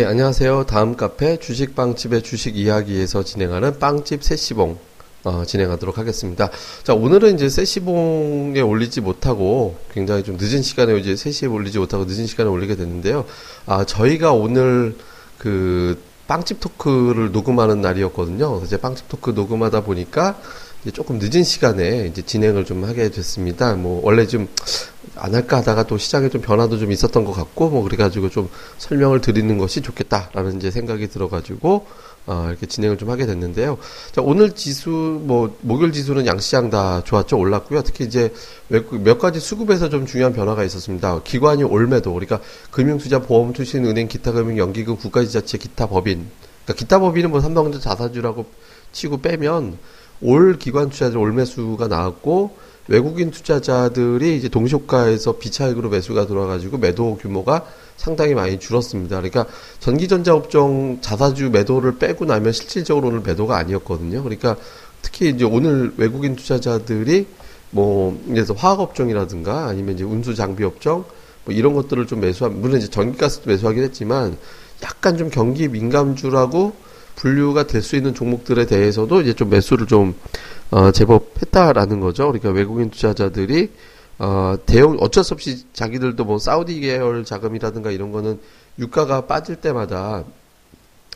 예, 안녕하세요. 다음 카페 주식빵집의 주식 이야기에서 진행하는 빵집 세시봉 어, 진행하도록 하겠습니다. 자, 오늘은 이제 세시봉에 올리지 못하고 굉장히 좀 늦은 시간에 이제 3시에 올리지 못하고 늦은 시간에 올리게 됐는데요. 아, 저희가 오늘 그 빵집 토크를 녹음하는 날이었거든요. 그래서 이제 빵집 토크 녹음하다 보니까 이제 조금 늦은 시간에 이제 진행을 좀 하게 됐습니다. 뭐 원래 좀 안 할까 하다가 또 시장에 좀 변화도 좀 있었던 것 같고 뭐 그래가지고 좀 설명을 드리는 것이 좋겠다라는 이제 생각이 들어가지고 어, 이렇게 진행을 좀 하게 됐는데요. 자, 오늘 지수, 뭐, 목요일 지수는 양시장 다 좋았죠. 올랐고요. 특히 이제 몇 가지 수급에서 좀 중요한 변화가 있었습니다. 기관이 올매도, 그러니까 금융투자, 보험, 투신, 은행, 기타 금융, 연기금, 국가지자체, 기타 법인. 그러니까 기타 법인은 뭐 삼성전자 자사주라고 치고 빼면 올 기관 투자들 올매수가 나왔고 외국인 투자자들이 이제 동시효과에서 비차익으로 매수가 들어와가지고 매도 규모가 상당히 많이 줄었습니다. 그러니까 전기전자 업종 자사주 매도를 빼고 나면 실질적으로 오늘 매도가 아니었거든요. 그러니까 특히 이제 오늘 외국인 투자자들이 뭐 그래서 화학 업종이라든가 아니면 이제 운수 장비 업종 뭐 이런 것들을 좀 매수한 물론 이제 전기가스도 매수하긴 했지만 약간 좀 경기 민감주라고 분류가 될 수 있는 종목들에 대해서도 이제 좀 매수를 좀 어, 제법 했다라는 거죠. 그러니까 외국인 투자자들이 어, 대형 어쩔 수 없이 자기들도 뭐 사우디 계열 자금이라든가 이런 거는 유가가 빠질 때마다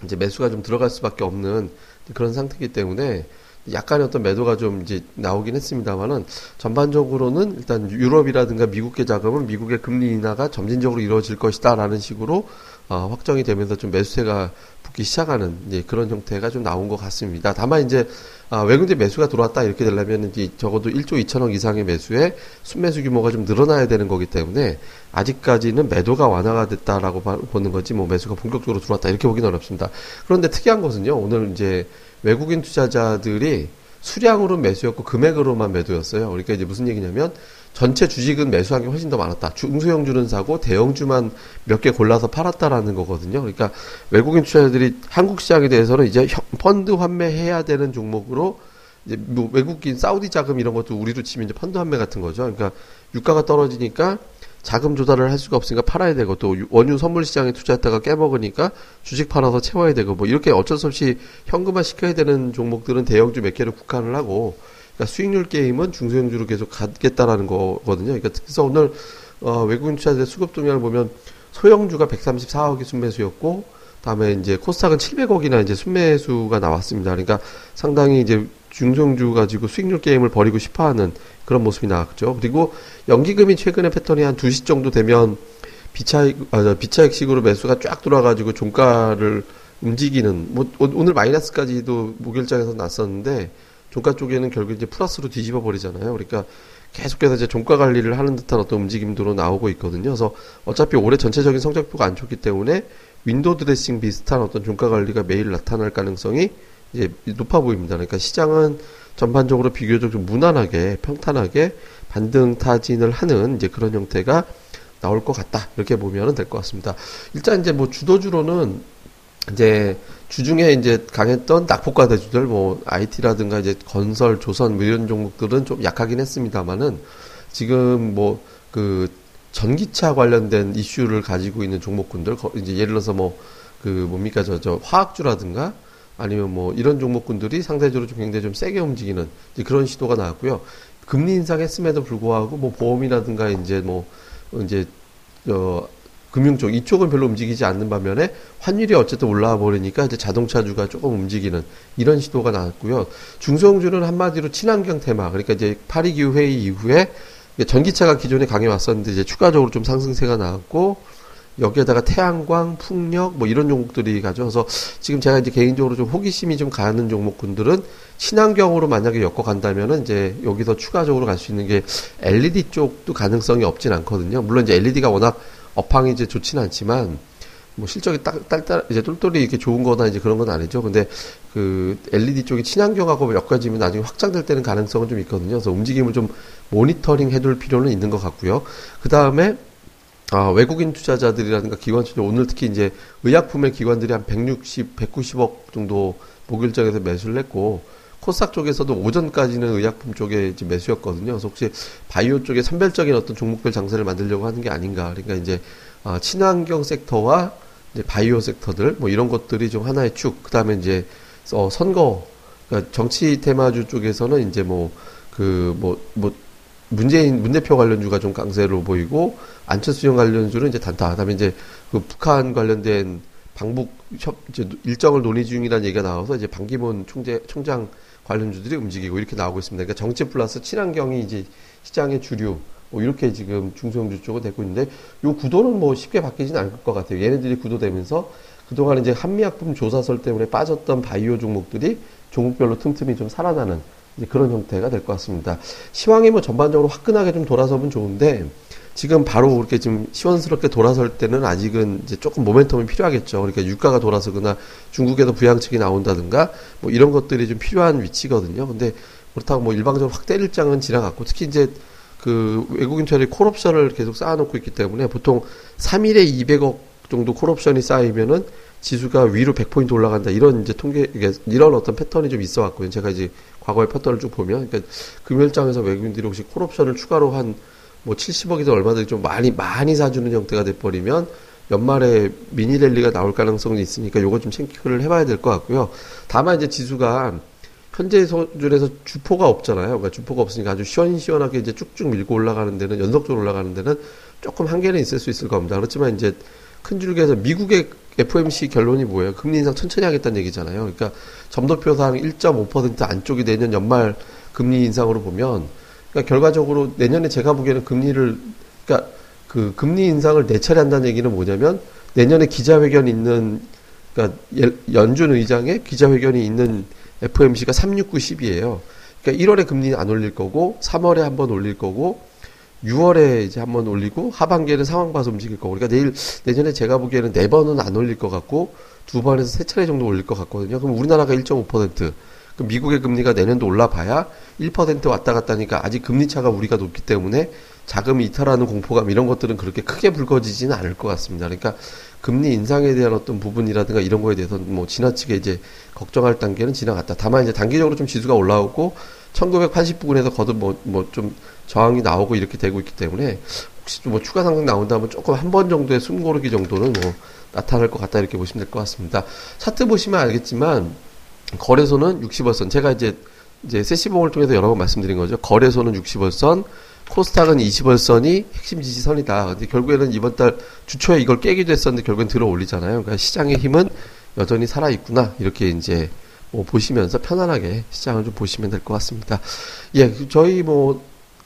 이제 매수가 좀 들어갈 수밖에 없는 그런 상태이기 때문에 약간의 어떤 매도가 좀 이제 나오긴 했습니다만은 전반적으로는 일단 유럽이라든가 미국계 자금은 미국의 금리 인하가 점진적으로 이루어질 것이다라는 식으로 어, 확정이 되면서 좀 매수세가 붙기 시작하는 이제 그런 형태가 좀 나온 것 같습니다. 다만 이제 아, 외국인 매수가 들어왔다 이렇게 되려면 이제 적어도 1조 2천억 이상의 매수에 순매수 규모가 좀 늘어나야 되는 거기 때문에 아직까지는 매도가 완화가 됐다라고 보는 거지 뭐 매수가 본격적으로 들어왔다 이렇게 보기는 어렵습니다. 그런데 특이한 것은요. 오늘 이제 외국인 투자자들이 수량으로 매수였고 금액으로만 매도였어요. 그러니까 이제 무슨 얘기냐면 전체 주식은 매수한 게 훨씬 더 많았다. 중소형주는 사고 대형주만 몇 개 골라서 팔았다라는 거거든요. 그러니까 외국인 투자자들이 한국 시장에 대해서는 이제 펀드 환매해야 되는 종목으로 이제 뭐 외국인 사우디 자금 이런 것도 우리로 치면 이제 펀드 환매 같은 거죠. 그러니까 유가가 떨어지니까 자금 조달을 할 수가 없으니까 팔아야 되고 또 원유 선물 시장에 투자했다가 깨먹으니까 주식 팔아서 채워야 되고 뭐 이렇게 어쩔 수 없이 현금화 시켜야 되는 종목들은 대형주 몇 개를 국한을 하고 그러니까 수익률 게임은 중소형주로 계속 가겠다라는 거거든요. 그러니까 그래서 오늘 어, 외국인 투자자 수급 동향을 보면 소형주가 134억이 순매수였고 다음에 이제 코스닥은 700억이나 이제 순매수가 나왔습니다. 그러니까 상당히 이제 중성주 가지고 수익률 게임을 벌이고 싶어하는 그런 모습이 나왔죠. 그리고 연기금이 최근에 패턴이 한 2시 정도 되면 비차익, 아, 비차익식으로 매수가 쫙 돌아가지고 종가를 움직이는, 뭐, 오늘 마이너스까지도 목요일장에서 났었는데, 종가 쪽에는 결국 이제 플러스로 뒤집어 버리잖아요. 그러니까 계속해서 이제 종가 관리를 하는 듯한 어떤 움직임으로 나오고 있거든요. 그래서 어차피 올해 전체적인 성적표가 안 좋기 때문에 window dressing 비슷한 어떤 종가 관리가 매일 나타날 가능성이 이제 높아 보입니다. 그러니까 시장은 전반적으로 비교적 좀 무난하게 평탄하게 반등 타진을 하는 이제 그런 형태가 나올 것 같다 이렇게 보면 될 것 같습니다. 일단 이제 뭐 주도주로는 이제 주중에 이제 강했던 낙폭과대주들 뭐 IT라든가 이제 건설, 조선 뭐 이런 종목들은 좀 약하긴 했습니다만은 지금 뭐그 전기차 관련된 이슈를 가지고 있는 종목군들 이제 예를 들어서 뭐 그 뭡니까 저 저 화학주라든가 아니면 뭐 이런 종목군들이 상대적으로 좀 굉장히 좀 세게 움직이는 그런 시도가 나왔고요. 금리 인상했음에도 불구하고 뭐 보험이라든가 이제 뭐 이제 어 금융 쪽 이쪽은 별로 움직이지 않는 반면에 환율이 어쨌든 올라와 버리니까 이제 자동차주가 조금 움직이는 이런 시도가 나왔고요. 중소형주는 한마디로 친환경 테마 그러니까 이제 파리 기후 회의 이후에 전기차가 기존에 강해 왔었는데 이제 추가적으로 좀 상승세가 나왔고 여기에다가 태양광, 풍력 뭐 이런 종목들이 가져서 지금 제가 이제 개인적으로 좀 호기심이 좀 가는 종목군들은 친환경으로 만약에 엮어 간다면은 이제 여기서 추가적으로 갈 수 있는 게 LED 쪽도 가능성이 없진 않거든요. 물론 이제 LED가 워낙 업황이 이제 좋지는 않지만 뭐 실적이 딱 딸딸 이제 똘똘이 이렇게 좋은 거나 이제 그런 건 아니죠. 근데 그 LED 쪽이 친환경하고 엮어지면 나중에 확장될 때는 가능성은 좀 있거든요. 그래서 움직임을 좀 모니터링 해둘 필요는 있는 것 같고요. 그 다음에 아, 외국인 투자자들이라든가 기관 투자 오늘 특히 이제 의약품의 기관들이 한 160, 190억 정도 목요일장에서 매수를 했고 코스닥 쪽에서도 오전까지는 의약품 쪽에 이제 매수였거든요. 그래서 혹시 바이오 쪽에 선별적인 어떤 종목별 장세를 만들려고 하는 게 아닌가. 그러니까 이제 어, 친환경 섹터와 이제 바이오 섹터들 뭐 이런 것들이 좀 하나의 축. 그다음에 이제 어 선거 그러니까 정치 테마주 쪽에서는 이제 뭐 그 뭐 뭐 문재인 문 대표 관련주가 좀 강세로 보이고 안철수 형 관련주는 이제 단타. 그다음에 이제 그 북한 관련된 방북 협 이제 일정을 논의 중이라는 얘기가 나와서 이제 반기문 총재 총장 관련주들이 움직이고 이렇게 나오고 있습니다. 그러니까 정치 플러스 친환경이 이제 시장의 주류 뭐 이렇게 지금 중소형주 쪽은 되고 있는데 요 구도는 뭐 쉽게 바뀌진 않을 것 같아요. 얘네들이 구도되면서 그동안 이제 한미약품 조사설 때문에 빠졌던 바이오 종목들이 종목별로 틈틈이 좀 살아나는 그런 형태가 될 것 같습니다. 시황이 뭐 전반적으로 화끈하게 좀 돌아서면 좋은데 지금 바로 그렇게 좀 시원스럽게 돌아설 때는 아직은 이제 조금 모멘텀이 필요하겠죠. 그러니까 유가가 돌아서거나 중국에도 부양책이 나온다든가 뭐 이런 것들이 좀 필요한 위치거든요. 근데 그렇다고 뭐 일방적으로 확 때릴 장은 지나갔고 특히 이제 그 외국인 처리 콜옵션을 계속 쌓아놓고 있기 때문에 보통 3일에 200억 정도 콜옵션이 쌓이면은 지수가 위로 100포인트 올라간다. 이런 이제 통계, 이런 어떤 패턴이 좀 있어 왔고요. 제가 이제 과거의 패턴을 쭉 보면, 그러니까 금요일장에서 외국인들이 혹시 콜옵션을 추가로 한 뭐 70억이든 얼마든지 좀 많이, 많이 사주는 형태가 돼 버리면 연말에 미니 랠리가 나올 가능성이 있으니까 요거 좀 체크를 해봐야 될 것 같고요. 다만 이제 지수가 현재 수준에서 주포가 없잖아요. 그러니까 주포가 없으니까 아주 시원시원하게 이제 쭉쭉 밀고 올라가는 데는 연속적으로 올라가는 데는 조금 한계는 있을 수 있을 겁니다. 그렇지만 이제 큰 줄기에서 미국의 FOMC 결론이 뭐예요? 금리 인상 천천히 하겠다는 얘기잖아요. 그러니까 점도표상 1.5% 안쪽이 내년 연말 금리 인상으로 보면 그러니까 결과적으로 내년에 제가 보기에는 금리를 그러니까 그 금리 인상을 네 차례 한다는 얘기는 뭐냐면 내년에 기자회견 있는 그러니까 연준 의장의 기자회견이 있는 FOMC가 3, 6, 9, 10이에요. 그러니까 1월에 금리 안 올릴 거고 3월에 한 번 올릴 거고 6월에 이제 한번 올리고 하반기에는 상황 봐서 움직일 거고 그러니까 내일 내년에 제가 보기에는 네 번은 안 올릴 것 같고 두 번에서 세 차례 정도 올릴 것 같거든요. 그럼 우리나라가 1.5%, 그럼 미국의 금리가 내년도 올라봐야 1% 왔다 갔다 하니까 아직 금리 차가 우리가 높기 때문에 자금 이탈하는 공포감 이런 것들은 그렇게 크게 불거지지는 않을 것 같습니다. 그러니까 금리 인상에 대한 어떤 부분이라든가 이런 거에 대해서 뭐 지나치게 이제 걱정할 단계는 지나갔다. 다만 이제 단기적으로 좀 지수가 올라오고 1980 부근에서 거듭 뭐, 뭐좀 저항이 나오고 이렇게 되고 있기 때문에 혹시 좀뭐 추가 상승 나온다면 조금 한 번 정도의 숨고르기 정도는 뭐 나타날 것 같다 이렇게 보시면 될 것 같습니다. 차트 보시면 알겠지만 거래소는 60월선 제가 이제 이제 세시봉을 통해서 여러 번 말씀드린 거죠. 거래소는 60월선, 코스닥은 20월선이 핵심 지지선이다. 근데 결국에는 이번 달 주초에 이걸 깨기도 했었는데 결국엔 들어 올리잖아요. 그러니까 시장의 힘은 여전히 살아 있구나. 이렇게 이제 뭐 보시면서 편안하게 시장을 좀 보시면 될 것 같습니다. 예, 저희 뭐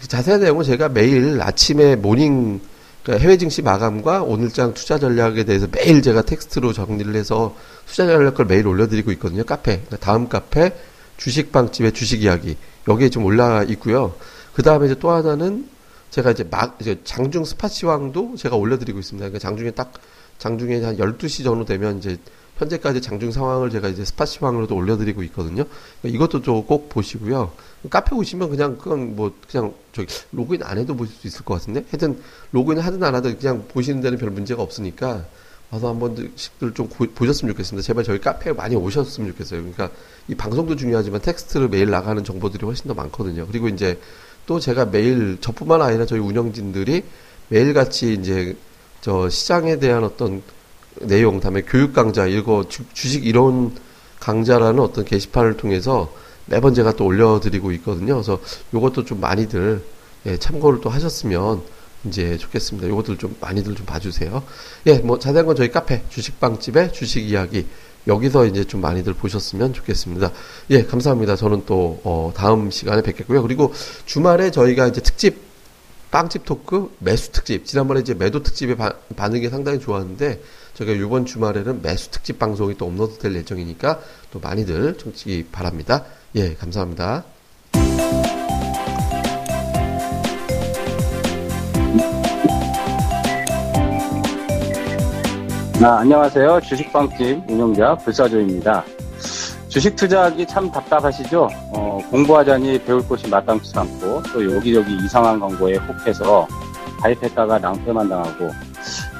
자세한 내용은 제가 매일 아침에 morning 그러니까 해외 증시 마감과 오늘장 투자 전략에 대해서 매일 제가 텍스트로 정리를 해서 투자 전략을 매일 올려드리고 있거든요. 카페. 그러니까 다음 카페 주식빵집의 주식 이야기. 여기에 좀 올라 있고요. 그 다음에 이제 또 하나는 제가 이제 막, 이제 장중 스팟 시황도 제가 올려드리고 있습니다. 그러니까 장중에 딱, 장중에 한 12시 정도 되면 이제 현재까지 장중 상황을 제가 이제 스팟 시황으로도 올려드리고 있거든요. 그러니까 이것도 좀 꼭 보시고요. 카페 오시면 그냥 그건 뭐 그냥 저기 로그인 안 해도 보실 수 있을 것 같은데 하여튼 로그인 하든 안 하든 그냥 보시는 데는 별 문제가 없으니까 와서 한 번씩들 좀 고, 보셨으면 좋겠습니다. 제발 저희 카페에 많이 오셨으면 좋겠어요. 그러니까 이 방송도 중요하지만 텍스트로 매일 나가는 정보들이 훨씬 더 많거든요. 그리고 이제 또 제가 매일 저뿐만 아니라 저희 운영진들이 매일같이 이제 저 시장에 대한 어떤 내용, 다음에 교육 강좌, 이거 주, 식 이론 강좌라는 어떤 게시판을 통해서 매번 제가 또 올려드리고 있거든요. 그래서 요것도 좀 많이들 예, 참고를 또 하셨으면 이제 좋겠습니다. 요것들 좀 많이들 좀 봐주세요. 예, 뭐 자세한 건 저희 카페 주식빵집의 주식 이야기 여기서 이제 좀 많이들 보셨으면 좋겠습니다. 예, 감사합니다. 저는 또, 어, 다음 시간에 뵙겠고요. 그리고 주말에 저희가 이제 특집, 빵집 토크 매수 특집, 지난번에 이제 매도 특집의 바, 반응이 상당히 좋았는데, 저희가 이번 주말에는 매수 특집 방송이 또 업로드 될 예정이니까 또 많이들 청취기 바랍니다. 예, 감사합니다. 아, 안녕하세요. 주식방집 운영자 불사조입니다. 주식 투자하기 참 답답하시죠? 어, 공부하자니 배울 곳이 마땅치 않고 또 여기저기 이상한 광고에 혹해서 가입했다가 낭패만 당하고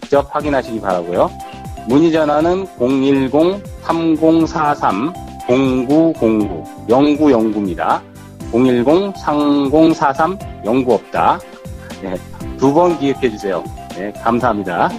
직접 확인하시기 바라고요. 문의 전화는 010-3043-0909 0909입니다. 010-3043 09없다. 네, 두 번 기획해 주세요. 네, 감사합니다.